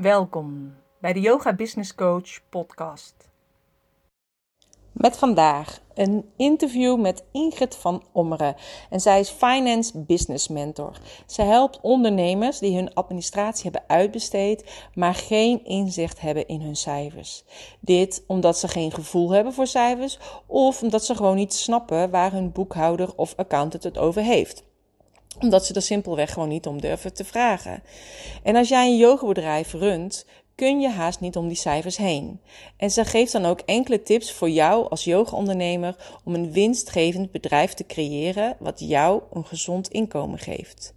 Welkom bij de Yoga Business Coach podcast. Met vandaag een interview met Ingrid van Ommeren. En zij is Finance Business Mentor. Ze helpt ondernemers die hun administratie hebben uitbesteed, maar geen inzicht hebben in hun cijfers. Dit omdat ze geen gevoel hebben voor cijfers of omdat ze gewoon niet snappen waar hun boekhouder of accountant het over heeft omdat ze er simpelweg gewoon niet om durven te vragen. En als jij een yogabedrijf runt, kun je haast niet om die cijfers heen. En ze geeft dan ook enkele tips voor jou als yoga-ondernemer om een winstgevend bedrijf te creëren wat jou een gezond inkomen geeft.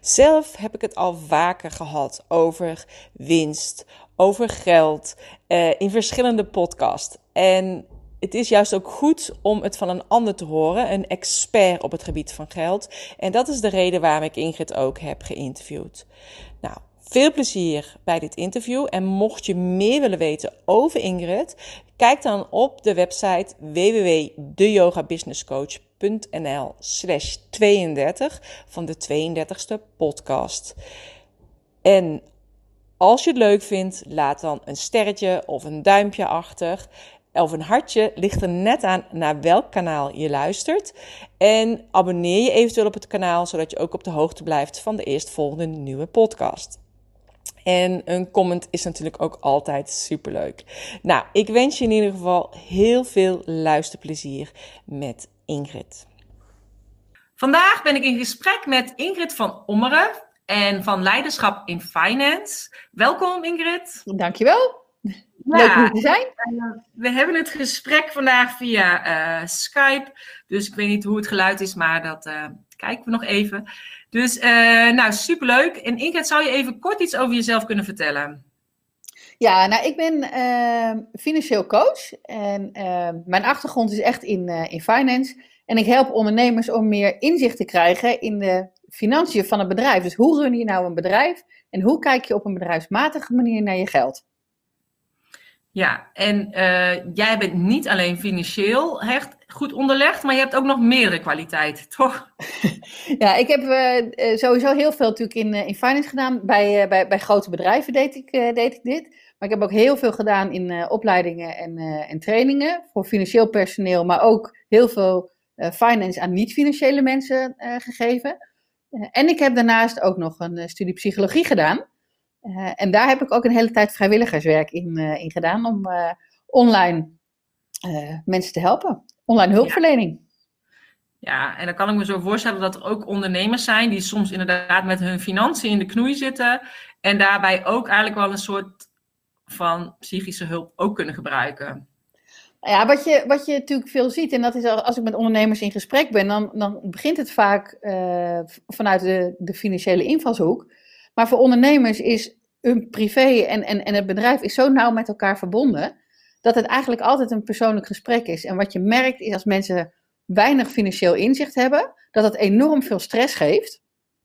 Zelf heb ik het al vaker gehad over winst, over geld, uh, in verschillende podcasts. En het is juist ook goed om het van een ander te horen, een expert op het gebied van geld. En dat is de reden waarom ik Ingrid ook heb geïnterviewd. Nou, veel plezier bij dit interview. En mocht je meer willen weten over Ingrid, kijk dan op de website www.deyogabusinesscoach.nl slash 32 van de 32e podcast. En als je het leuk vindt, laat dan een sterretje of een duimpje achter of een hartje ligt er net aan naar welk kanaal je luistert. En abonneer je eventueel op het kanaal, zodat je ook op de hoogte blijft van de eerstvolgende nieuwe podcast. En een comment is natuurlijk ook altijd superleuk. Nou, ik wens je in ieder geval heel veel luisterplezier met Ingrid. Vandaag ben ik in gesprek met Ingrid van Ommeren en van Leiderschap in Finance. Welkom Ingrid. Dankjewel. Leuk om te zijn. Eh, we hebben het gesprek vandaag via uh, Skype. Dus ik weet niet hoe het geluid is, maar dat uh, kijken we nog even. Dus nou, superleuk. En Ingrid, zou je even kort iets over jezelf kunnen vertellen? Ja, nou, ik ben financieel coach. En mijn achtergrond is echt in, in finance. En ik help ondernemers om meer inzicht te krijgen in de financiën van een bedrijf. Dus hoe run je nou een bedrijf? En hoe kijk je op een bedrijfsmatige manier naar je geld? Ja, en uh, jij bent niet alleen financieel hecht, goed onderlegd, maar je hebt ook nog meerdere kwaliteiten, toch? ja, ik heb uh, sowieso heel veel natuurlijk in, in finance gedaan. Bij, bij, bij grote bedrijven deed ik, deed ik dit. Maar ik heb ook heel veel gedaan in opleidingen en, en trainingen voor financieel personeel, maar ook heel veel finance aan niet-financiële mensen gegeven. en ik heb daarnaast ook nog een studie psychologie gedaan. Uh, en daar heb ik ook een hele tijd vrijwilligerswerk in, uh, in gedaan om uh, online mensen te helpen. Online hulpverlening. Ja. ja. en dan kan ik me zo voorstellen dat er ook ondernemers zijn die soms inderdaad met hun financiën in de knoei zitten. En daarbij ook eigenlijk wel een soort van psychische hulp ook kunnen gebruiken. Ja, wat je, wat je natuurlijk veel ziet, en dat is als ik met ondernemers in gesprek ben, dan, dan begint het vaak vanuit de, de financiële invalshoek. Maar voor ondernemers is hun privé en, en, en het bedrijf is zo nauw met elkaar verbonden, dat het eigenlijk altijd een persoonlijk gesprek is. En wat je merkt is als mensen weinig financieel inzicht hebben, dat het enorm veel stress geeft.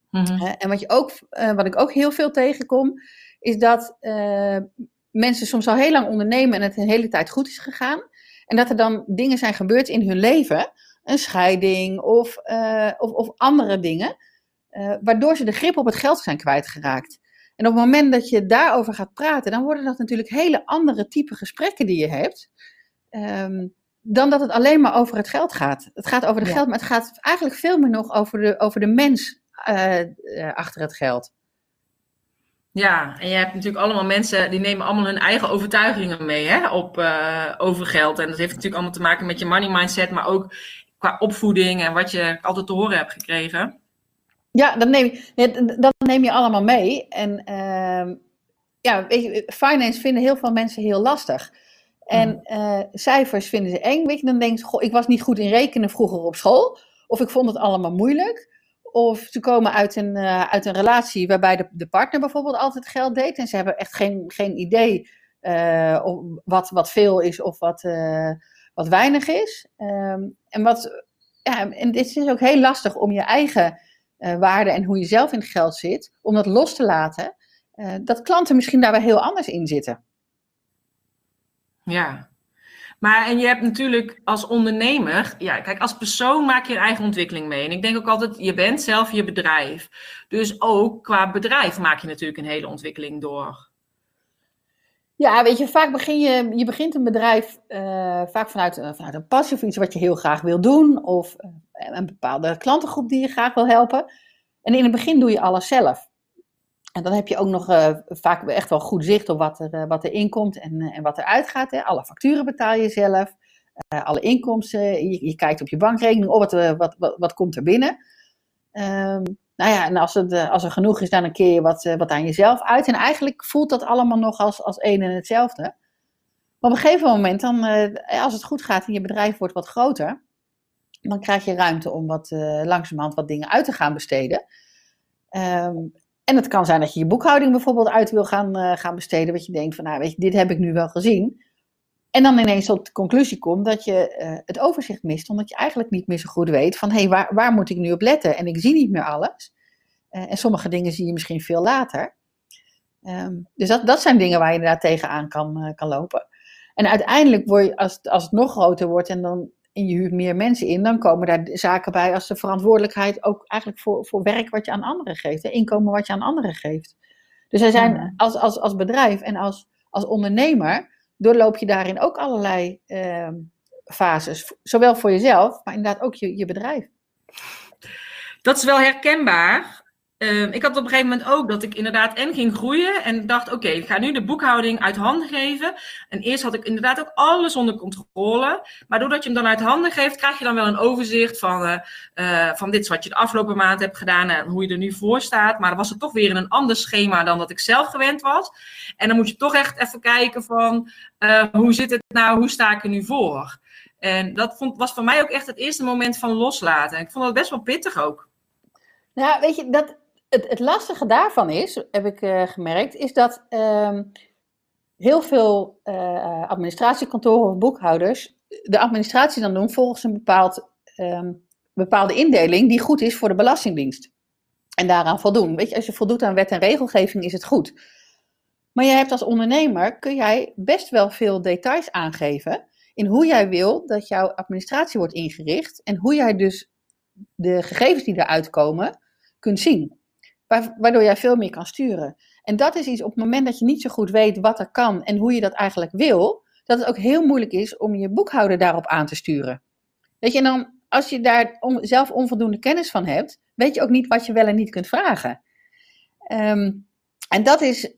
Mhm. En wat, je ook, uh, wat ik ook heel veel tegenkom, is dat uh, mensen soms al heel lang ondernemen en het een hele tijd goed is gegaan. En dat er dan dingen zijn gebeurd in hun leven, een scheiding of, uh, of, of andere dingen, uh, waardoor ze de grip op het geld zijn kwijtgeraakt. En op het moment dat je daarover gaat praten, dan worden dat natuurlijk hele andere type gesprekken die je hebt. Um, dan dat het alleen maar over het geld gaat. Het gaat over het geld, maar het gaat eigenlijk veel meer nog over de, over de mens uh, uh, achter het geld. Ja, en je hebt natuurlijk allemaal mensen die nemen allemaal hun eigen overtuigingen mee hè, op, uh, over geld. En dat heeft natuurlijk allemaal te maken met je money mindset, maar ook qua opvoeding en wat je altijd te horen hebt gekregen. Ja, dat neem, je, dat neem je allemaal mee. En uh, ja, weet je, finance vinden heel veel mensen heel lastig. En uh, cijfers vinden ze eng. Weet je, dan denk je, goh, ik was niet goed in rekenen vroeger op school. Of ik vond het allemaal moeilijk. Of ze komen uit een, uh, uit een relatie waarbij de, de partner bijvoorbeeld altijd geld deed. En ze hebben echt geen, geen idee uh, wat, wat veel is of wat, wat weinig is. Um, en, wat, ja, en dit is ook heel lastig om je eigen uh, waarde en hoe je zelf in het geld zit, om dat los te laten, uh, dat klanten misschien daarbij heel anders in zitten. Ja, maar en je hebt natuurlijk als ondernemer, ja, kijk, als persoon maak je een eigen ontwikkeling mee. En ik denk ook altijd, je bent zelf je bedrijf. Dus ook qua bedrijf maak je natuurlijk een hele ontwikkeling door. Ja, weet je, vaak begin je, je begint een bedrijf uh, vaak vanuit, uh, vanuit een passie of iets wat je heel graag wil doen. Of een bepaalde klantengroep die je graag wil helpen. En in het begin doe je alles zelf. En dan heb je ook nog vaak echt wel goed zicht op wat er, wat er inkomt en, en wat er uitgaat. Alle facturen betaal je zelf. alle inkomsten. Je, je, kijkt op je bankrekening. Oh, wat, wat, wat, wat komt er binnen? Um, nou ja, en als, het, eh, als er genoeg is, dan keer je wat, eh, wat aan jezelf uit. En eigenlijk voelt dat allemaal nog als, als één en hetzelfde. Maar op een gegeven moment, dan, eh, als het goed gaat en je bedrijf wordt wat groter, dan krijg je ruimte om wat langzamerhand wat dingen uit te gaan besteden. Ehm, en het kan zijn dat je je boekhouding bijvoorbeeld uit wil gaan, gaan besteden. Wat je denkt van, nou weet je, dit heb ik nu wel gezien. En dan ineens tot de conclusie komt dat je uh, het overzicht mist, omdat je eigenlijk niet meer zo goed weet van hé, hey, waar, waar moet ik nu op letten? En ik zie niet meer alles. Uh, en sommige dingen zie je misschien veel later. Um, dus dat, dat zijn dingen waar je inderdaad tegenaan kan, uh, kan lopen. En uiteindelijk word je, als, als het nog groter wordt en, dan, en je huurt meer mensen in, dan komen daar zaken bij als de verantwoordelijkheid ook eigenlijk voor, voor werk wat je aan anderen geeft, hè, inkomen wat je aan anderen geeft. Dus er zijn als, als, als bedrijf en als, als ondernemer doorloop je daarin ook allerlei uh, fases. Zowel voor jezelf, maar inderdaad ook je, je bedrijf. Dat is wel herkenbaar. Uh, ik had op een gegeven moment ook dat ik inderdaad en ging groeien en dacht, oké, ik ga nu de boekhouding uit handen geven. En eerst had ik inderdaad ook alles onder controle. Maar doordat je hem dan uit handen geeft, krijg je dan wel een overzicht van, uh, uh, van dit is wat je de afgelopen maand hebt gedaan en hoe je er nu voor staat. Maar dan was het toch weer in een ander schema dan dat ik zelf gewend was. En dan moet je toch echt even kijken van, hoe zit het nou, hoe sta ik er nu voor? En dat vond, was voor mij ook echt het eerste moment van loslaten. Ik vond dat best wel pittig ook. Nou, weet je, dat, het, lastige daarvan is, heb ik uh, gemerkt, is dat um, heel veel uh, administratiekantoren of boekhouders de administratie dan doen volgens een bepaald, um, bepaalde indeling die goed is voor de Belastingdienst. En daaraan voldoen. Weet je, als je voldoet aan wet en regelgeving is het goed. Maar je hebt als ondernemer, kun jij best wel veel details aangeven in hoe jij wil dat jouw administratie wordt ingericht en hoe jij dus de gegevens die eruit komen kunt zien waardoor jij veel meer kan sturen. En dat is iets op het moment dat je niet zo goed weet wat er kan en hoe je dat eigenlijk wil, dat het ook heel moeilijk is om je boekhouder daarop aan te sturen. Weet je, en dan als je daar zelf onvoldoende kennis van hebt, weet je ook niet wat je wel en niet kunt vragen. Um, en dat is,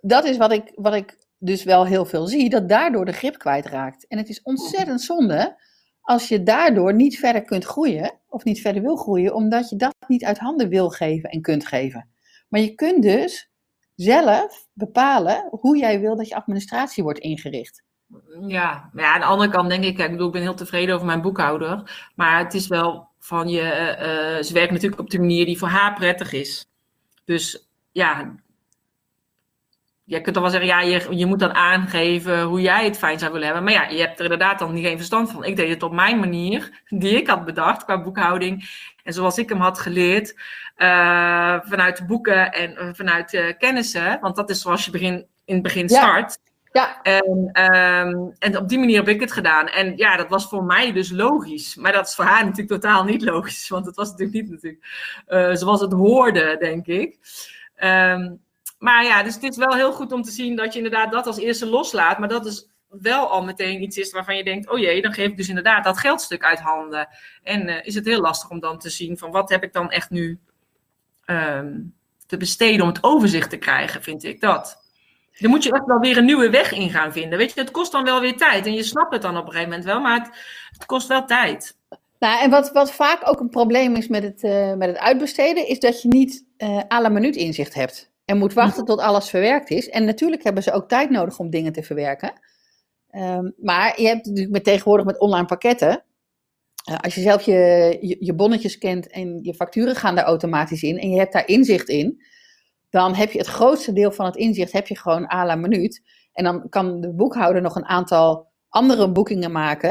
dat is wat, ik, wat ik dus wel heel veel zie, dat daardoor de grip kwijtraakt. En het is ontzettend zonde als je daardoor niet verder kunt groeien of niet verder wil groeien, omdat je dat niet uit handen wil geven en kunt geven. Maar je kunt dus zelf bepalen hoe jij wil dat je administratie wordt ingericht. Ja, ja aan de andere kant denk ik, ik bedoel, ik ben heel tevreden over mijn boekhouder. Maar het is wel van je, uh, ze werkt natuurlijk op de manier die voor haar prettig is. Dus ja, je kunt dan wel zeggen, ja, je, je moet dan aangeven hoe jij het fijn zou willen hebben. Maar ja, je hebt er inderdaad dan niet geen verstand van. Ik deed het op mijn manier, die ik had bedacht qua boekhouding. En zoals ik hem had geleerd, uh, vanuit boeken en uh, vanuit uh, kennissen. Want dat is zoals je begin, in het begin start. Ja. En, um, en op die manier heb ik het gedaan. En ja, dat was voor mij dus logisch. Maar dat is voor haar natuurlijk totaal niet logisch. Want het was natuurlijk niet natuurlijk, zoals het hoorde, denk ik. Um, maar ja, dus het is wel heel goed om te zien dat je inderdaad dat als eerste loslaat. Maar dat is wel al meteen iets is waarvan je denkt, oh jee, dan geef ik dus inderdaad dat geldstuk uit handen. En uh, is het heel lastig om dan te zien van wat heb ik dan echt nu um, te besteden om het overzicht te krijgen, vind ik dat. Dan moet je echt wel weer een nieuwe weg in gaan vinden. Weet je, het kost dan wel weer tijd. En je snapt het dan op een gegeven moment wel, maar het, kost wel tijd. Nou, en wat, wat vaak ook een probleem is met het, uh, met het uitbesteden, is dat je niet uh, à la minuut inzicht hebt en moet wachten tot alles verwerkt is. En natuurlijk hebben ze ook tijd nodig om dingen te verwerken. Um, maar je hebt natuurlijk met tegenwoordig met online pakketten. Uh, als je zelf je, je, je, bonnetjes kent en je facturen gaan daar automatisch in en je hebt daar inzicht in, dan heb je het grootste deel van het inzicht heb je gewoon à la minuut. En dan kan de boekhouder nog een aantal andere boekingen maken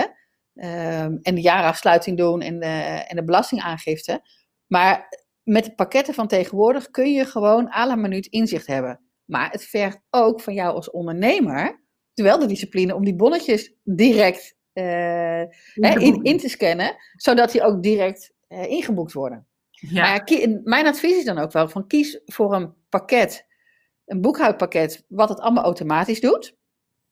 um, en de jaarafsluiting doen en de, en de belastingaangifte. Maar met de pakketten van tegenwoordig kun je gewoon à la minuut inzicht hebben. Maar het vergt ook van jou als ondernemer, terwijl de discipline, om die bonnetjes direct uh, in, in, te scannen, zodat die ook direct uh, ingeboekt worden. Ja. Maar mijn advies is dan ook wel van kies voor een pakket, een boekhoudpakket, wat het allemaal automatisch doet.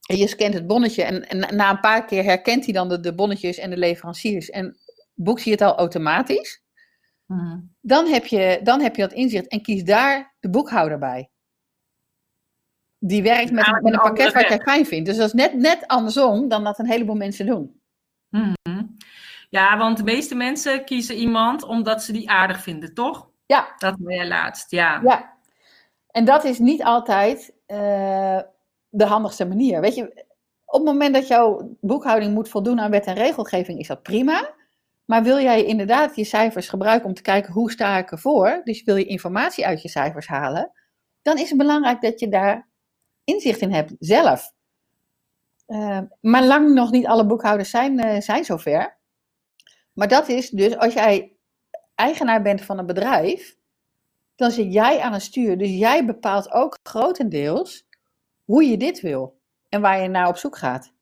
En je scant het bonnetje en, en na een paar keer herkent hij dan de, de bonnetjes en de leveranciers en boekt hij het al automatisch. Mhm. Dan heb, je, dan heb je dat inzicht en kies daar de boekhouder bij. Die werkt met, een pakket wat jij fijn vindt. Dus dat is net, net andersom dan dat een heleboel mensen doen. Mhm. Ja, want de meeste mensen kiezen iemand omdat ze die aardig vinden, toch? Ja, Dat ben jij laatst, ja. ja. En dat is niet altijd eh, de handigste manier. Weet je, op het moment dat jouw boekhouding moet voldoen aan wet en regelgeving, is dat prima. Maar wil jij inderdaad je cijfers gebruiken om te kijken hoe sta ik ervoor, dus wil je informatie uit je cijfers halen, dan is het belangrijk dat je daar inzicht in hebt zelf. Eh, maar lang nog niet alle boekhouders zijn, eh, zijn zover. Maar dat is dus als jij eigenaar bent van een bedrijf, dan zit jij aan het stuur. Dus jij bepaalt ook grotendeels hoe je dit wil en waar je naar op zoek gaat.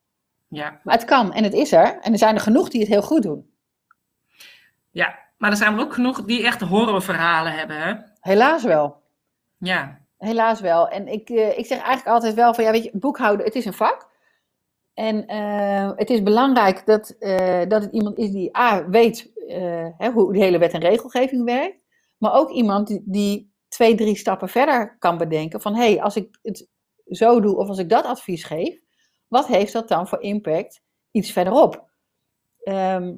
Ja. Maar het kan en het is er. En er zijn er genoeg die het heel goed doen. Ja, maar er zijn er ook genoeg die echt horrorverhalen hebben, hè? Helaas wel. Ja. Helaas wel. En ik, eh, ik zeg eigenlijk altijd wel van, ja weet je, boekhouden, het is een vak. En eh, het is belangrijk dat, eh, dat het iemand is die A, weet hè, hoe de hele wet en regelgeving werkt. Maar ook iemand die, die twee, drie stappen verder kan bedenken van, hé, hey, als ik het zo doe of als ik dat advies geef, wat heeft dat dan voor impact iets verderop? Ehm,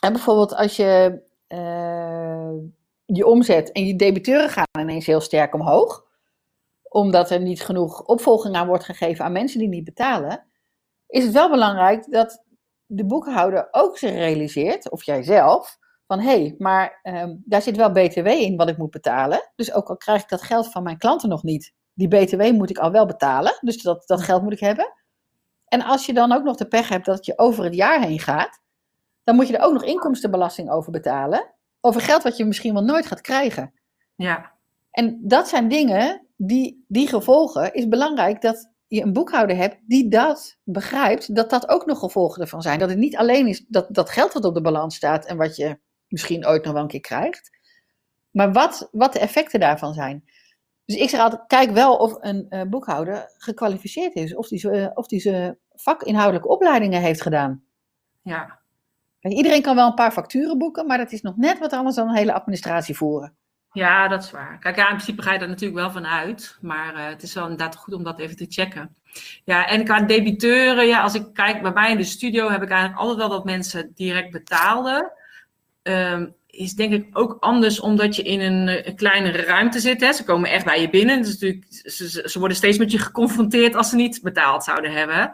en bijvoorbeeld als je eh, je omzet en je debiteuren gaan ineens heel sterk omhoog, omdat er niet genoeg opvolging aan wordt gegeven aan mensen die niet betalen, is het wel belangrijk dat de boekhouder ook zich realiseert, of jijzelf, van hé, hey, maar ehm, daar zit wel BTW in wat ik moet betalen. Dus ook al krijg ik dat geld van mijn klanten nog niet, die BTW moet ik al wel betalen. Dus dat, dat geld moet ik hebben. En als je dan ook nog de pech hebt dat je over het jaar heen gaat, dan moet je er ook nog inkomstenbelasting over betalen. Over geld wat je misschien wel nooit gaat krijgen. Ja. En dat zijn dingen, die, die gevolgen, is belangrijk dat je een boekhouder hebt die dat begrijpt, dat dat ook nog gevolgen ervan zijn. Dat het niet alleen is dat, dat geld wat op de balans staat en wat je misschien ooit nog wel een keer krijgt, maar wat, wat de effecten daarvan zijn. Dus ik zeg altijd, kijk wel of een uh, boekhouder gekwalificeerd is, of die, uh, of die zijn vakinhoudelijke opleidingen heeft gedaan. Ja. Iedereen kan wel een paar facturen boeken, maar dat is nog net wat anders dan een hele administratie voeren. Ja, dat is waar. Kijk, ja, in principe ga je er natuurlijk wel van uit. Maar uh, het is wel inderdaad goed om dat even te checken. Ja, en qua debiteuren, ja, als ik kijk bij mij in de studio, heb ik eigenlijk altijd wel dat mensen direct betaalden. Um, is denk ik ook anders omdat je in een, een kleinere ruimte zit. Hè. Ze komen echt bij je binnen. Dus natuurlijk, ze, ze worden steeds met je geconfronteerd als ze niet betaald zouden hebben.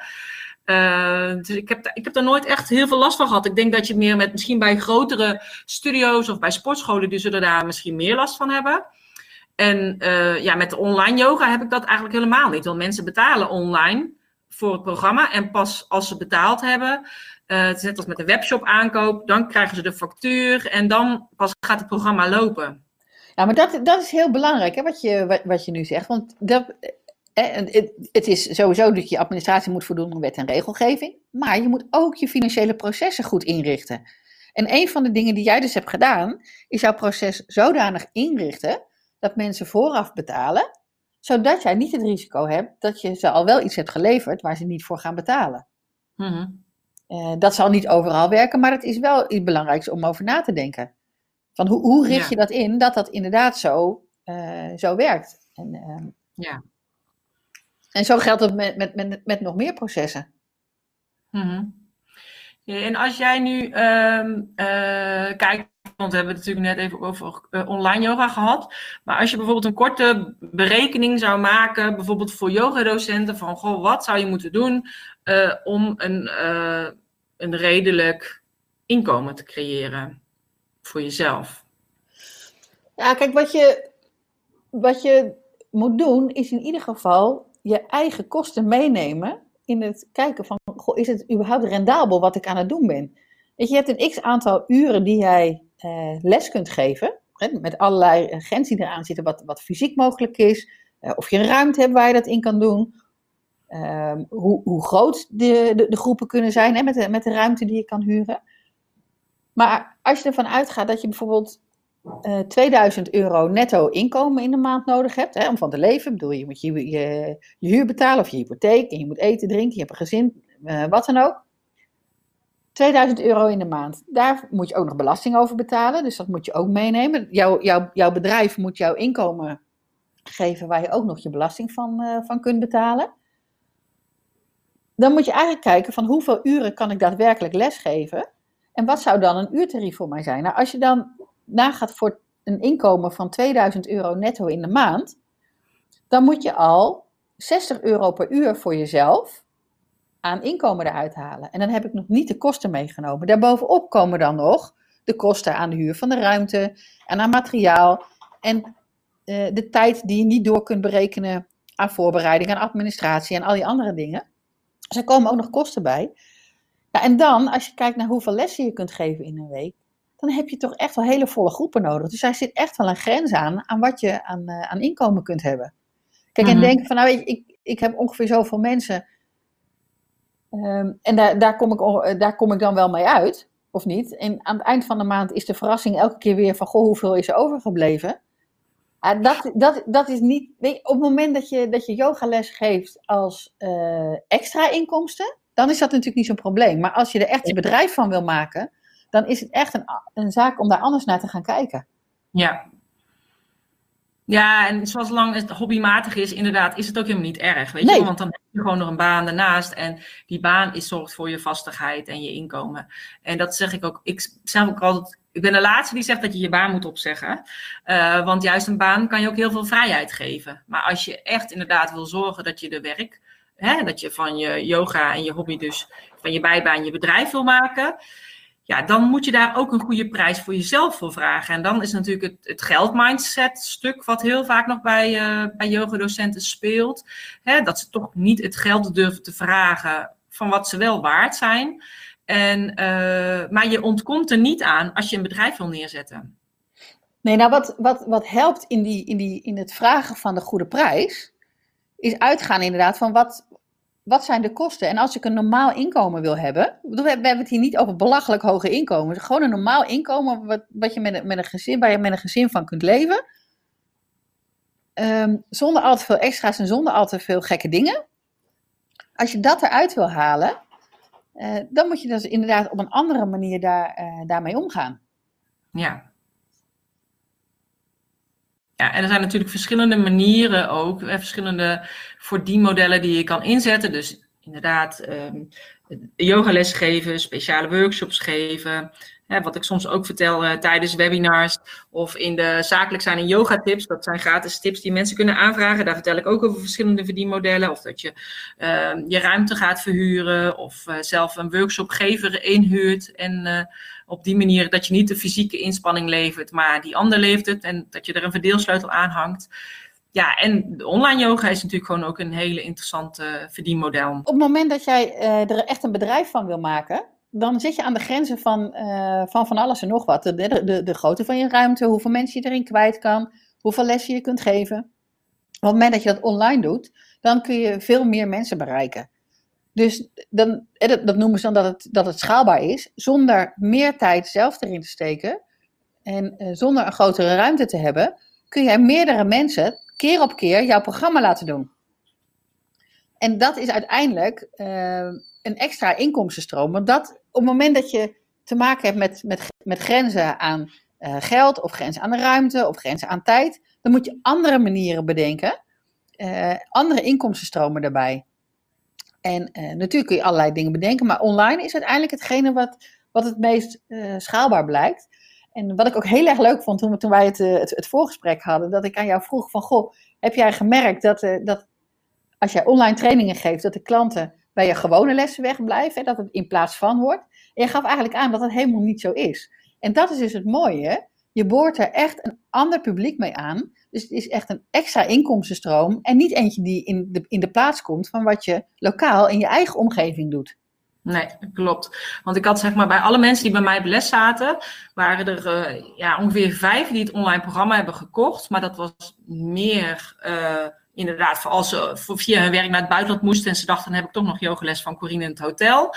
Uh, dus ik heb, ik heb daar nooit echt heel veel last van gehad. Ik denk dat je meer met misschien bij grotere studio's of bij sportscholen, die zullen daar misschien meer last van hebben. En uh, ja, met de online yoga heb ik dat eigenlijk helemaal niet. Want mensen betalen online voor het programma. En pas als ze betaald hebben, uh, net als met een webshop aankoop, dan krijgen ze de factuur en dan pas gaat het programma lopen. Ja, maar dat, dat is heel belangrijk, hè, wat, je, wat, wat je nu zegt. Want dat, het, is sowieso dat je administratie moet voldoen aan wet en regelgeving, maar je moet ook je financiële processen goed inrichten. En een van de dingen die jij dus hebt gedaan, is jouw proces zodanig inrichten dat mensen vooraf betalen, zodat jij niet het risico hebt dat je ze al wel iets hebt geleverd waar ze niet voor gaan betalen. Mm-hmm. Uh, dat zal niet overal werken, maar het is wel iets belangrijks om over na te denken. Van hoe, hoe richt Ja. je dat in dat dat inderdaad zo, uh, zo werkt? En, uh, Ja. En zo geldt het met, met, met, met nog meer processen. Ja, en als jij nu um, kijkt, want we hebben het natuurlijk net even over uh, online yoga gehad. Maar als je bijvoorbeeld een korte berekening zou maken, bijvoorbeeld voor yogadocenten, van goh, wat zou je moeten doen uh, om een, een redelijk inkomen te creëren voor jezelf? Ja, kijk, wat je, wat je moet doen, is in ieder geval je eigen kosten meenemen in het kijken van, goh, is het überhaupt rendabel wat ik aan het doen ben? Weet je, je hebt een x aantal uren die jij uh, les kunt geven, hè, met allerlei grenzen die eraan zitten, wat, wat fysiek mogelijk is, uh, of je een ruimte hebt waar je dat in kan doen, uh, hoe, hoe, groot de, de, de, groepen kunnen zijn hè, met, de, met de ruimte die je kan huren. Maar als je ervan uitgaat dat je bijvoorbeeld uh, 2000 euro netto inkomen in de maand nodig hebt hè, om van te leven. Ik bedoel, je moet je, je, huur betalen of je hypotheek en je moet eten, drinken, je hebt een gezin, uh, wat dan ook. 2000 euro in de maand. Daar moet je ook nog belasting over betalen, dus dat moet je ook meenemen. Jouw, jouw, jouw bedrijf moet jouw inkomen geven waar je ook nog je belasting van, uh, van kunt betalen. Dan moet je eigenlijk kijken van hoeveel uren kan ik daadwerkelijk lesgeven en wat zou dan een uurtarief voor mij zijn? Nou, als je dan nagaat voor een inkomen van 2000 euro netto in de maand, dan moet je al 60 euro per uur voor jezelf aan inkomen eruit halen. En dan heb ik nog niet de kosten meegenomen. Daarbovenop komen dan nog de kosten aan de huur van de ruimte en aan materiaal en uh, de tijd die je niet door kunt berekenen aan voorbereiding, aan administratie en al die andere dingen. Dus er komen ook nog kosten bij. En dan, als je kijkt naar hoeveel lessen je kunt geven in een week, dan heb je toch echt wel hele volle groepen nodig. Dus daar zit echt wel een grens aan, aan wat je aan, uh, aan inkomen kunt hebben. Kijk, en mhm. denken van, nou weet je, ik, ik heb ongeveer zoveel mensen. Um, en daar, daar, kom ik, eh, daar kom ik dan wel mee uit, of niet? En aan het eind van de maand is de verrassing elke keer weer van, goh, hoeveel is er overgebleven? Uh, dat, dat, dat is niet, je, op het moment dat je, dat je yogales geeft als uh, extra inkomsten, dan is dat natuurlijk niet zo'n probleem. Maar als je er echt je bedrijf van wil maken, dan is het echt een, een zaak om daar anders naar te gaan kijken. Ja. Ja, en zolang het hobbymatig is, inderdaad, is het ook helemaal niet erg. Weet je? Want dan heb je gewoon nog een baan daarnaast. En die baan is, zorgt voor je vastigheid en je inkomen. En dat zeg ik ook. Ik zeg ook altijd. Ik ben de laatste die zegt dat je je baan moet opzeggen. Uh, want juist een baan kan je ook heel veel vrijheid geven. Maar als je echt inderdaad wil zorgen dat je de werk hè, dat je van je yoga en je hobby dus van je bijbaan je bedrijf wil maken, ja, dan moet je daar ook een goede prijs voor jezelf voor vragen. En dan is natuurlijk het, het geldmindset stuk wat heel vaak nog bij, uh, bij yogadocenten speelt. Hè, dat ze toch niet het geld durven te vragen van wat ze wel waard zijn. En, uh, maar je ontkomt er niet aan als je een bedrijf wil neerzetten. Nee, nou wat, wat, wat helpt in, die, in, die, in het vragen van de goede prijs, is uitgaan inderdaad van wat, wat zijn de kosten? En als ik een normaal inkomen wil hebben, we hebben het hier niet over belachelijk hoge inkomen, gewoon een normaal inkomen wat, wat je met, met een gezin, waar je met een gezin van kunt leven, um, zonder al te veel extra's en zonder al te veel gekke dingen. Als je dat eruit wil halen, uh, dan moet je dus inderdaad op een andere manier daar, uh, daarmee omgaan. Ja, ja, en er zijn natuurlijk verschillende manieren ook, verschillende verdienmodellen die je kan inzetten. Dus inderdaad, um, yogales geven, speciale workshops geven. Hè, wat ik soms ook vertel uh, tijdens webinars of in de zakelijk zijn en yoga tips. Dat zijn gratis tips die mensen kunnen aanvragen. Daar vertel ik ook over verschillende verdienmodellen. Of dat je uh, je ruimte gaat verhuren of uh, zelf een workshopgever inhuurt. En uh, op die manier dat je niet de fysieke inspanning levert, maar die ander levert het. En dat je er een verdeelsleutel aan hangt. Ja, en online yoga is natuurlijk gewoon ook een hele interessante verdienmodel. Op het moment dat jij uh, er echt een bedrijf van wil maken, dan zit je aan de grenzen van, uh, van van alles en nog wat. De, de, de, de grootte van je ruimte, hoeveel mensen je erin kwijt kan, hoeveel lessen je kunt geven. Op het moment dat je dat online doet, dan kun je veel meer mensen bereiken. Dus dan, dat, dat noemen ze dan dat het, dat het schaalbaar is, zonder meer tijd zelf erin te steken en uh, zonder een grotere ruimte te hebben, kun jij meerdere mensen keer op keer jouw programma laten doen. En dat is uiteindelijk uh, een extra inkomstenstroom. Want dat, op het moment dat je te maken hebt met, met, met grenzen aan geld, of grenzen aan de ruimte, of grenzen aan tijd, dan moet je andere manieren bedenken, andere inkomstenstromen daarbij. En uh, natuurlijk kun je allerlei dingen bedenken, maar online is uiteindelijk hetgene wat, wat het meest schaalbaar blijkt. En wat ik ook heel erg leuk vond toen, toen wij het, het, het, voorgesprek hadden, dat ik aan jou vroeg van, goh, heb jij gemerkt dat, dat als jij online trainingen geeft, dat de klanten bij je gewone lessen wegblijven, dat het in plaats van wordt. En je gaf eigenlijk aan dat dat helemaal niet zo is. En dat is dus het mooie. Je boort er echt een ander publiek mee aan. Dus het is echt een extra inkomstenstroom. En niet eentje die in de, in de plaats komt van wat je lokaal in je eigen omgeving doet. Nee, klopt. Want ik had zeg maar bij alle mensen die bij mij op les zaten, waren er uh, ja, ongeveer vijf die het online programma hebben gekocht. Maar dat was meer uh, inderdaad, voor als ze via hun werk naar het buitenland moesten en ze dachten, dan heb ik toch nog yogales van Corine in het hotel.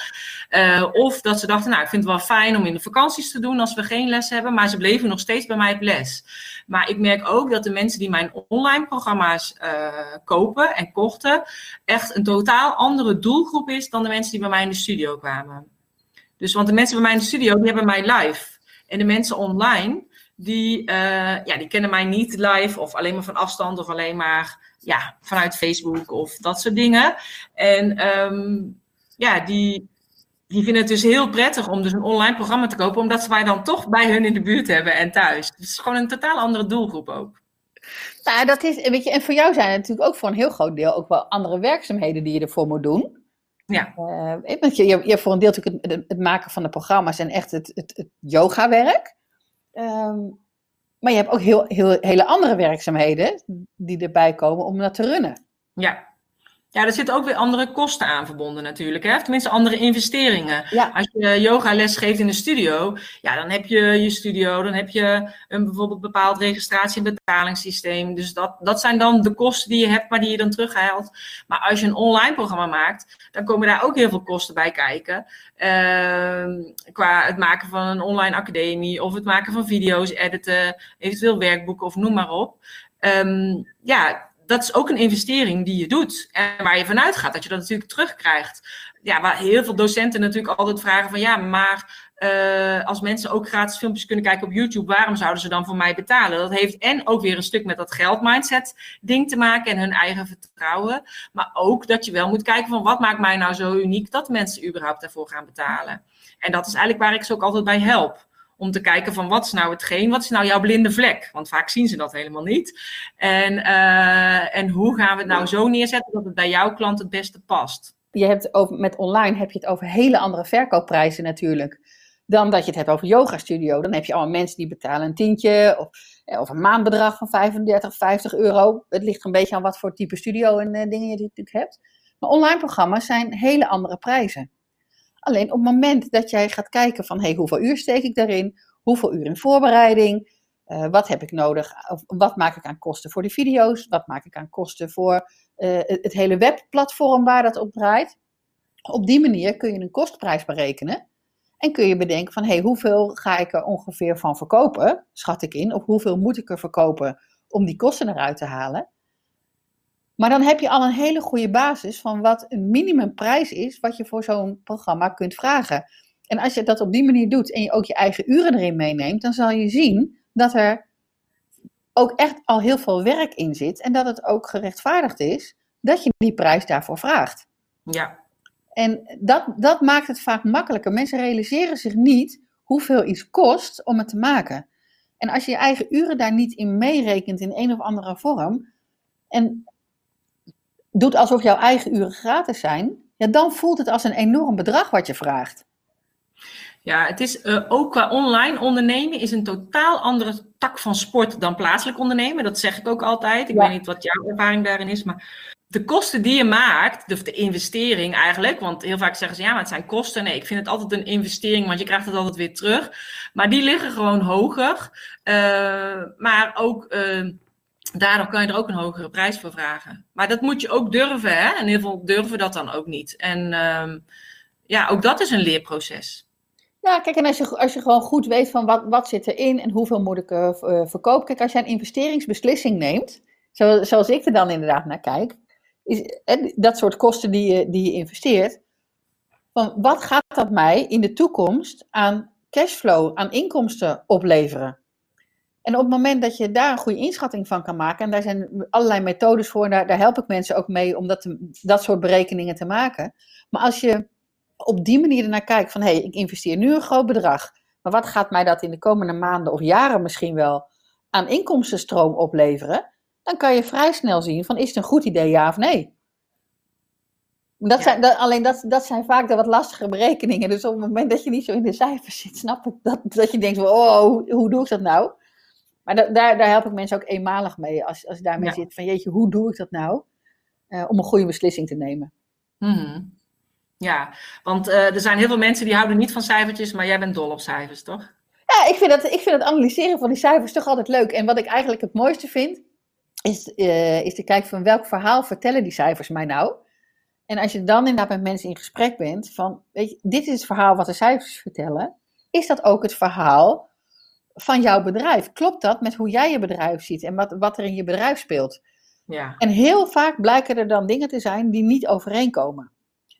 Uh, of dat ze dachten, nou, ik vind het wel fijn om in de vakanties te doen als we geen les hebben, maar ze bleven nog steeds bij mij op les. Maar ik merk ook dat de mensen die mijn online programma's uh, kopen en kochten, echt een totaal andere doelgroep is dan de mensen die bij mij in de studio kwamen. Dus want de mensen bij mij in de studio, die hebben mij live. En de mensen online, die, uh, ja, die kennen mij niet live of alleen maar van afstand of alleen maar ja, vanuit Facebook of dat soort dingen. En um, ja, die, die vinden het dus heel prettig om dus een online programma te kopen, omdat ze mij dan toch bij hun in de buurt hebben en thuis. Dus het is gewoon een totaal andere doelgroep ook. Nou, dat is, weet je, en voor jou zijn het natuurlijk ook voor een heel groot deel ook wel andere werkzaamheden die je ervoor moet doen. Ja. Uh, want je, je, je voor een deel natuurlijk het, het, maken van de programma's en echt het, het, het yoga-werk. Um, maar je hebt ook heel, heel, hele andere werkzaamheden die erbij komen om dat te runnen. Ja, ja, er zitten ook weer andere kosten aan verbonden natuurlijk. Hè? Tenminste, andere investeringen. Ja. Als je yogales geeft in de studio, ja, dan heb je je studio, dan heb je een bijvoorbeeld bepaald registratie- en betalingssysteem. Dus dat, dat zijn dan de kosten die je hebt, maar die je dan terughaalt. Maar als je een online programma maakt, dan komen daar ook heel veel kosten bij kijken. Uh, qua het maken van een online academie of het maken van video's, editen, eventueel werkboeken of noem maar op. Um, ja, dat is ook een investering die je doet. En waar je vanuit gaat dat je dat natuurlijk terugkrijgt. Ja, waar heel veel docenten natuurlijk altijd vragen van ja, maar uh, als mensen ook gratis filmpjes kunnen kijken op YouTube, waarom zouden ze dan voor mij betalen? Dat heeft en ook weer een stuk met dat geldmindset ding te maken en hun eigen vertrouwen. Maar ook dat je wel moet kijken van wat maakt mij nou zo uniek dat mensen überhaupt daarvoor gaan betalen. En dat is eigenlijk waar ik ze ook altijd bij help om te kijken van wat is nou hetgeen, wat is nou jouw blinde vlek? Want vaak zien ze dat helemaal niet. En, uh, en hoe gaan we het nou zo neerzetten dat het bij jouw klant het beste past? Je hebt over, met online heb je het over hele andere verkoopprijzen natuurlijk. Dan dat je het hebt over yoga studio. Dan heb je allemaal mensen die betalen een tientje of, of een maandbedrag van 35, 50 euro. Het ligt een beetje aan wat voor type studio en uh, dingen je natuurlijk hebt. Maar online programma's zijn hele andere prijzen. Alleen op het moment dat jij gaat kijken van hey, hoeveel uur steek ik daarin, hoeveel uur in voorbereiding, uh, wat heb ik nodig, of wat maak ik aan kosten voor de video's, wat maak ik aan kosten voor uh, het hele webplatform waar dat op draait. Op die manier kun je een kostprijs berekenen en kun je bedenken van hey, hoeveel ga ik er ongeveer van verkopen, schat ik in, of hoeveel moet ik er verkopen om die kosten eruit te halen. Maar dan heb je al een hele goede basis van wat een minimumprijs is, wat je voor zo'n programma kunt vragen. En als je dat op die manier doet en je ook je eigen uren erin meeneemt, dan zal je zien dat er ook echt al heel veel werk in zit en dat het ook gerechtvaardigd is dat je die prijs daarvoor vraagt. Ja. En dat, dat maakt het vaak makkelijker. Mensen realiseren zich niet hoeveel iets kost om het te maken. En als je je eigen uren daar niet in meerekent in een of andere vorm, en doet alsof jouw eigen uren gratis zijn, ja, dan voelt het als een enorm bedrag wat je vraagt. Ja, het is uh, ook qua online ondernemen is een totaal andere tak van sport dan plaatselijk ondernemen. Dat zeg ik ook altijd. Ik ja. weet niet wat jouw ervaring daarin is, maar de kosten die je maakt, of de investering eigenlijk, want heel vaak zeggen ze ja, maar het zijn kosten. Nee, ik vind het altijd een investering, want je krijgt het altijd weer terug. Maar die liggen gewoon hoger. Uh, maar ook uh, daardoor kan je er ook een hogere prijs voor vragen. Maar dat moet je ook durven, hè? En heel veel durven dat dan ook niet. En um, ja, ook dat is een leerproces. Ja, kijk, en als je, als je gewoon goed weet van wat, wat zit erin en hoeveel moet ik uh, verkopen. Kijk, als je een investeringsbeslissing neemt, zo, zoals ik er dan inderdaad naar kijk, is dat soort kosten die je, die je investeert, van wat gaat dat mij in de toekomst aan cashflow, aan inkomsten opleveren? En op het moment dat je daar een goede inschatting van kan maken, en daar zijn allerlei methodes voor, en daar, daar help ik mensen ook mee om dat, te, dat soort berekeningen te maken. Maar als je op die manier ernaar kijkt van hé, hey, ik investeer nu een groot bedrag, maar wat gaat mij dat in de komende maanden of jaren misschien wel aan inkomstenstroom opleveren, dan kan je vrij snel zien van is het een goed idee ja of nee. Dat zijn, dat, alleen dat, dat zijn vaak de wat lastige berekeningen. Dus op het moment dat je niet zo in de cijfers zit, snap ik dat, dat je denkt van, oh, hoe doe ik dat nou? Maar da, daar, daar help ik mensen ook eenmalig mee. Als, als je daarmee ja. zit van, jeetje, hoe doe ik dat nou? Uh, om een goede beslissing te nemen. Mm-hmm. Ja, want uh, er zijn heel veel mensen die houden niet van cijfertjes, maar jij bent dol op cijfers, toch? Ja, ik vind, dat, ik vind het analyseren van die cijfers toch altijd leuk. En wat ik eigenlijk het mooiste vind, is, uh, is te kijken van welk verhaal vertellen die cijfers mij nou. En als je dan inderdaad met mensen in gesprek bent van, weet je, dit is het verhaal wat de cijfers vertellen. Is dat ook het verhaal van jouw bedrijf? Klopt dat met hoe jij je bedrijf ziet en wat, wat er in je bedrijf speelt? Ja. En heel vaak blijken er dan dingen te zijn die niet overeenkomen.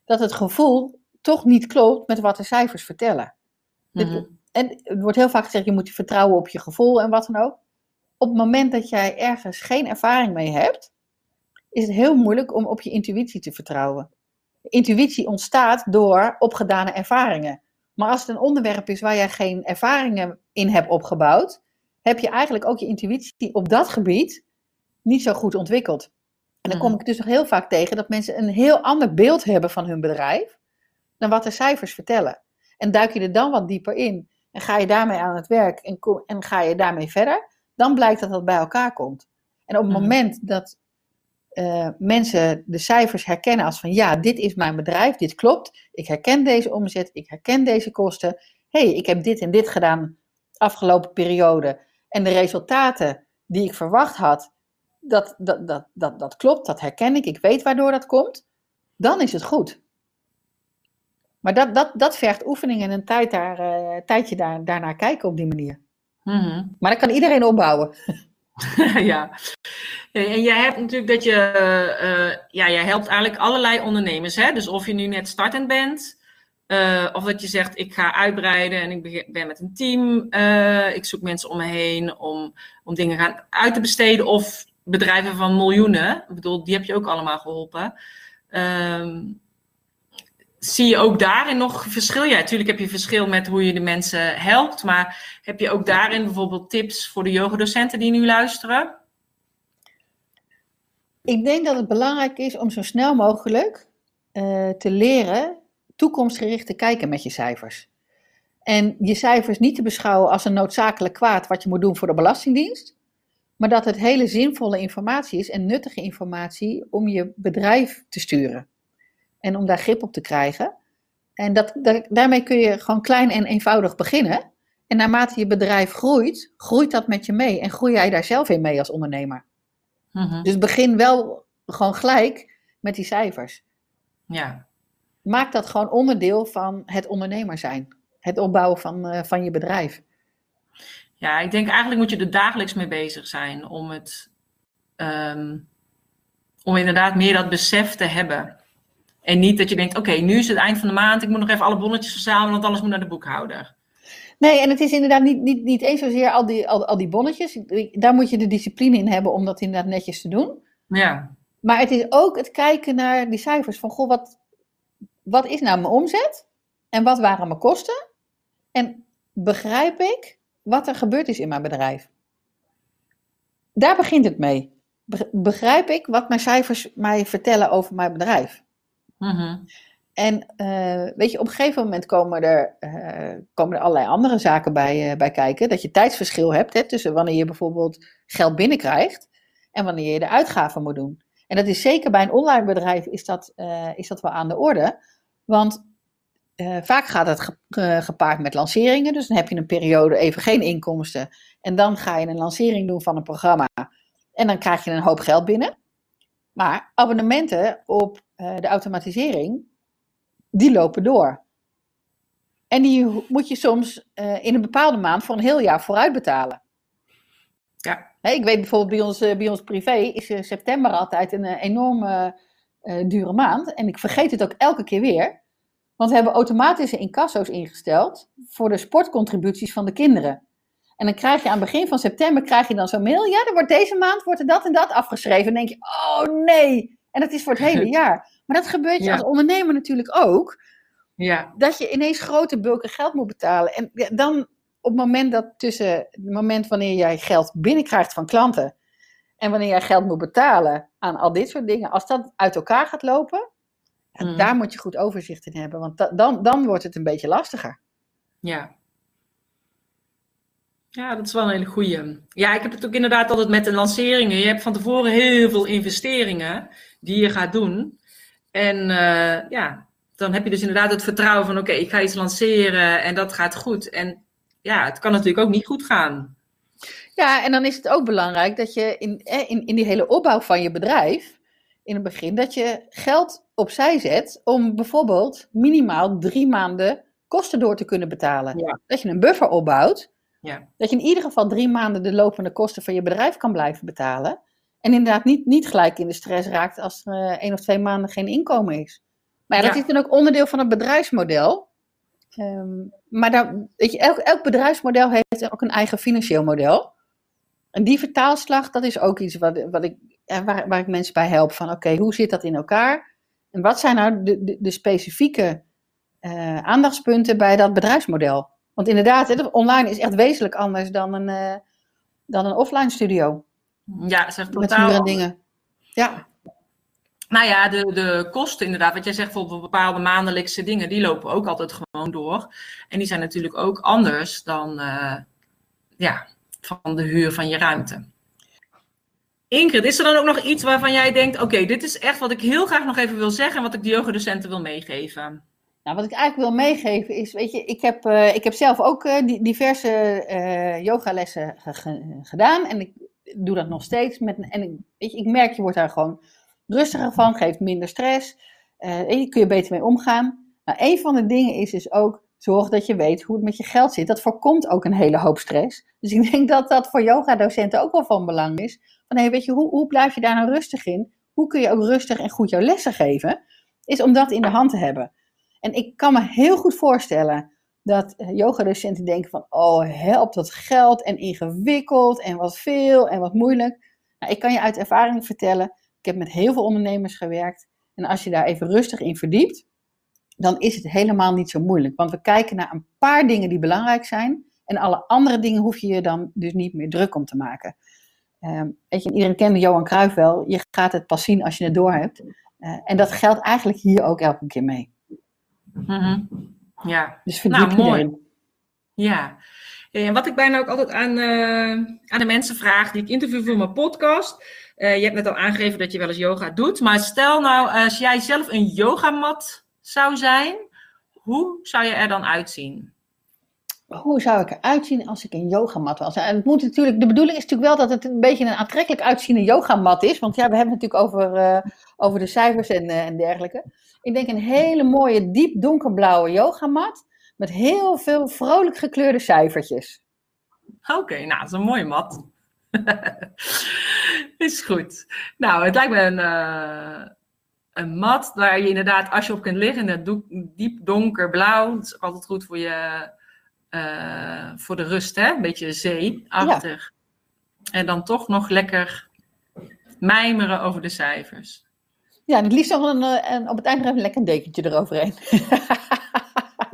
Dat het gevoel toch niet klopt met wat de cijfers vertellen. Mhm. En er wordt heel vaak gezegd, je moet vertrouwen op je gevoel en wat dan ook. Op het moment dat jij ergens geen ervaring mee hebt, is het heel moeilijk om op je intuïtie te vertrouwen. Intuïtie ontstaat door opgedane ervaringen. Maar als het een onderwerp is waar jij geen ervaringen in hebt opgebouwd, heb je eigenlijk ook je intuïtie op dat gebied niet zo goed ontwikkeld. En dan kom Mhm. ik dus nog heel vaak tegen dat mensen een heel ander beeld hebben van hun bedrijf dan wat de cijfers vertellen. En duik je er dan wat dieper in en ga je daarmee aan het werk en, kom- en ga je daarmee verder, dan blijkt dat dat bij elkaar komt. En op het Mhm. moment dat eh, mensen de cijfers herkennen als van ja, dit is mijn bedrijf, dit klopt, ik herken deze omzet, ik herken deze kosten, hey, ik heb dit en dit gedaan afgelopen periode en de resultaten die ik verwacht had, dat, dat, dat, dat, dat klopt, dat herken ik, ik weet waardoor dat komt, dan is het goed. Maar dat, dat, dat vergt oefening en een tijd daar, eh, tijdje daar, daarnaar kijken op die manier. Mhm. Maar dat kan iedereen opbouwen. ja. En jij hebt natuurlijk dat je, eh, eh, ja, jij helpt eigenlijk allerlei ondernemers. Hè? Dus of je nu net startend bent, eh, of dat je zegt ik ga uitbreiden en ik ben met een team. ik zoek mensen om me heen om, om dingen gaan uit te besteden. Of bedrijven van miljoenen. Ik bedoel, die heb je ook allemaal geholpen. Ehm, zie je ook daarin nog verschil? Ja, natuurlijk heb je verschil met hoe je de mensen helpt. Maar heb je ook daarin bijvoorbeeld tips voor de yogadocenten die nu luisteren? Ik denk dat het belangrijk is om zo snel mogelijk eh, te leren toekomstgericht te kijken met je cijfers. En je cijfers niet te beschouwen als een noodzakelijk kwaad wat je moet doen voor de Belastingdienst, maar dat het hele zinvolle informatie is en nuttige informatie om je bedrijf te sturen en om daar grip op te krijgen. En dat, daarmee kun je gewoon klein en eenvoudig beginnen. En naarmate je bedrijf groeit, groeit dat met je mee en groei jij daar zelf in mee als ondernemer. Mhm. Dus begin wel gewoon gelijk met die cijfers. Ja, Maak dat gewoon onderdeel van het ondernemer zijn. Het opbouwen van, eh, van je bedrijf. ja, ik denk eigenlijk moet je er dagelijks mee bezig zijn om het, ehm, om inderdaad meer dat besef te hebben. En niet dat je denkt, oké, nu is het eind van de maand, ik moet nog even alle bonnetjes verzamelen, want alles moet naar de boekhouder. Nee, en het is inderdaad niet, niet, niet eens zozeer al die, al, al die bonnetjes. Daar moet je de discipline in hebben om dat inderdaad netjes te doen. Ja, Maar het is ook het kijken naar die cijfers. Van, goh, wat, wat is nou mijn omzet? En wat waren mijn kosten? En begrijp ik wat er gebeurd is in mijn bedrijf? Daar begint het mee. Be- Begrijp ik wat mijn cijfers mij vertellen over mijn bedrijf? Mhm. En eh, weet je, op een gegeven moment komen er, eh, komen er allerlei andere zaken bij, eh, bij kijken. Dat je tijdsverschil hebt hè, tussen wanneer je bijvoorbeeld geld binnenkrijgt en wanneer je de uitgaven moet doen. En dat is zeker bij een online bedrijf is dat, is dat wel aan de orde. Want vaak gaat het ge- ge- gepaard met lanceringen. Dus dan heb je een periode even geen inkomsten. En dan ga je een lancering doen van een programma. En dan krijg je een hoop geld binnen. Maar abonnementen op eh, de automatisering, die lopen door. En die moet je soms eh, in een bepaalde maand voor een heel jaar vooruit betalen. Ja. Hè, ik weet bijvoorbeeld bij ons, eh, bij ons privé is september altijd een enorme eh, dure maand. En ik vergeet het ook elke keer weer. Want we hebben automatische incasso's ingesteld voor de sportcontributies van de kinderen. En dan krijg je aan het begin van september krijg je dan zo'n mail. Ja, er wordt deze maand wordt er dat en dat afgeschreven. En dan denk je, oh nee. En dat is voor het hele jaar. Maar dat gebeurt je Ja. als ondernemer natuurlijk ook. ja, Dat je ineens grote bulken geld moet betalen. En dan op het moment dat tussen het moment wanneer jij geld binnenkrijgt van klanten. En wanneer jij geld moet betalen aan al dit soort dingen. Als dat uit elkaar gaat lopen. Mhm. Daar moet je goed overzicht in hebben. Want da- dan, dan wordt het een beetje lastiger. ja. Ja, dat is wel een hele goeie. Ja, ik heb het ook inderdaad altijd met de lanceringen. Je hebt van tevoren heel veel investeringen die je gaat doen. En eh, ja, dan heb je dus inderdaad het vertrouwen van oké, ik ga iets lanceren en dat gaat goed. En ja, het kan natuurlijk ook niet goed gaan. Ja, en dan is het ook belangrijk dat je in, in, in die hele opbouw van je bedrijf, in het begin, dat je geld opzij zet om bijvoorbeeld minimaal drie maanden kosten door te kunnen betalen. Ja. Dat je een buffer opbouwt, Ja. dat je in ieder geval drie maanden de lopende kosten van je bedrijf kan blijven betalen. En inderdaad niet, niet gelijk in de stress raakt als er eh, één of twee maanden geen inkomen is. Maar ja, dat Ja. is dan ook onderdeel van het bedrijfsmodel. Ehm, maar daar, weet je, elk, elk bedrijfsmodel heeft ook een eigen financieel model. En die vertaalslag, dat is ook iets wat, wat ik, ja, waar, waar ik mensen bij help. Van oké, hoe zit dat in elkaar? En wat zijn nou de, de, de specifieke eh, aandachtspunten bij dat bedrijfsmodel? Want inderdaad, online is echt wezenlijk anders dan een, eh, dan een offline studio. Ja, zeg Met totaal. en dingen. Ja, Nou ja, de, de kosten inderdaad. Wat jij zegt, bijvoorbeeld bepaalde maandelijkse dingen, die lopen ook altijd gewoon door. En die zijn natuurlijk ook anders dan eh, ja, van de huur van je ruimte. Ingrid, is er dan ook nog iets waarvan jij denkt, oké, dit is echt wat ik heel graag nog even wil zeggen en wat ik de yogadocenten wil meegeven? Nou, wat ik eigenlijk wil meegeven is, weet je, ik heb, eh, ik heb zelf ook eh, di- diverse eh yogalessen ge- ge- gedaan en ik doe dat nog steeds. Met, en ik, weet je, ik merk, je wordt daar gewoon rustiger van, geeft minder stress, je kun je beter mee omgaan. Nou, een van de dingen is dus ook, zorg dat je weet hoe het met je geld zit. Dat voorkomt ook een hele hoop stress. Dus ik denk dat dat voor yogadocenten ook wel van belang is. Van, hey, weet je, hoe, hoe blijf je daar nou rustig in? Hoe kun je ook rustig en goed jouw lessen geven? Is om dat in de hand te hebben. En ik kan me heel goed voorstellen dat eh, yogadocenten denken van, oh help dat geld en ingewikkeld en wat veel en wat moeilijk. Nou, ik kan je uit ervaring vertellen, ik heb met heel veel ondernemers gewerkt. En als je daar even rustig in verdiept, dan is het helemaal niet zo moeilijk. Want we kijken naar een paar dingen die belangrijk zijn. En alle andere dingen hoef je je dan dus niet meer druk om te maken. Ehm, weet je, en iedereen kende Johan Cruijff wel. Je gaat het pas zien als je het door hebt. Eh, en dat geldt eigenlijk hier ook elke keer mee. Mhm. Ja, Dus verdiep Nou, je mooi. Ja, en wat ik bijna ook altijd aan, eh, aan de mensen vraag die ik interview voor mijn podcast. eh, je hebt net al aangegeven dat je wel eens yoga doet. Maar stel nou, als jij zelf een yogamat zou zijn, hoe zou je er dan uitzien? Hoe zou ik eruit zien als ik een yogamat was? En het moet natuurlijk, de bedoeling is natuurlijk wel dat het een beetje een aantrekkelijk uitziende yogamat is. Want ja, we hebben het natuurlijk over, eh, over de cijfers en, eh, en dergelijke. Ik denk een hele mooie, diep donkerblauwe yogamat. Met heel veel vrolijk gekleurde cijfertjes. Oké, nou, dat is een mooie mat. is goed. Nou, het lijkt me een, eh, een mat waar je inderdaad, als je op kunt liggen, in diep donkerblauw. Dat is altijd goed voor je, eh, voor de rust, hè? Een beetje zeeachtig. En dan toch nog lekker mijmeren over de cijfers. Ja, en het liefst nog een, eh, een- op het eind nog even lekker een dekentje eroverheen.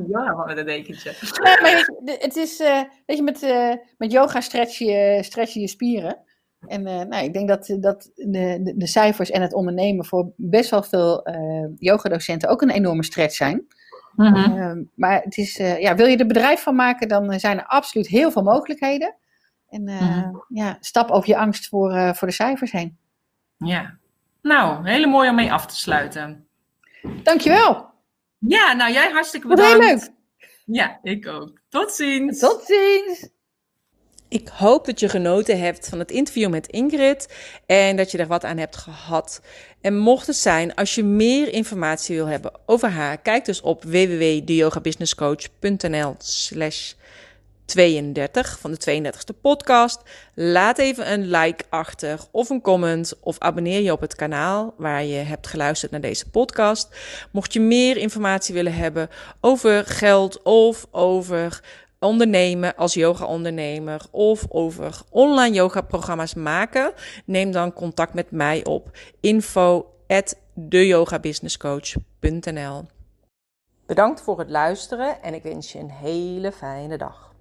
Ja, met een dekentje. Maar je, het is, eh, weet je, met, met yoga stretch je, stretch je je spieren. En nou, ik denk dat, dat de, de, de cijfers en het ondernemen voor best wel veel yogadocenten ook een enorme stretch zijn. Mhm. Ehm, maar het is, eh, ja, wil je er bedrijf van maken, dan eh, zijn er absoluut heel veel mogelijkheden. En eh, Mhm. ja, stap over je angst voor, voor de cijfers heen. Ja. Nou, hele mooi om mee af te sluiten. Dankjewel. Ja, nou jij hartstikke bedankt. heel leuk. Ja, ik ook. Tot ziens. Tot ziens. Ik hoop dat je genoten hebt van het interview met Ingrid en dat je er wat aan hebt gehad. En mocht het zijn, als je meer informatie wil hebben over haar, kijk dus op www.deyogabusinesscoach.nl slash 32 van de 32e podcast. Laat even een like achter of een comment of abonneer je op het kanaal waar je hebt geluisterd naar deze podcast. Mocht je meer informatie willen hebben over geld of over ondernemen als yoga-ondernemer of over online yoga-programma's maken, neem dan contact met mij op info at. Bedankt voor het luisteren en ik wens je een hele fijne dag.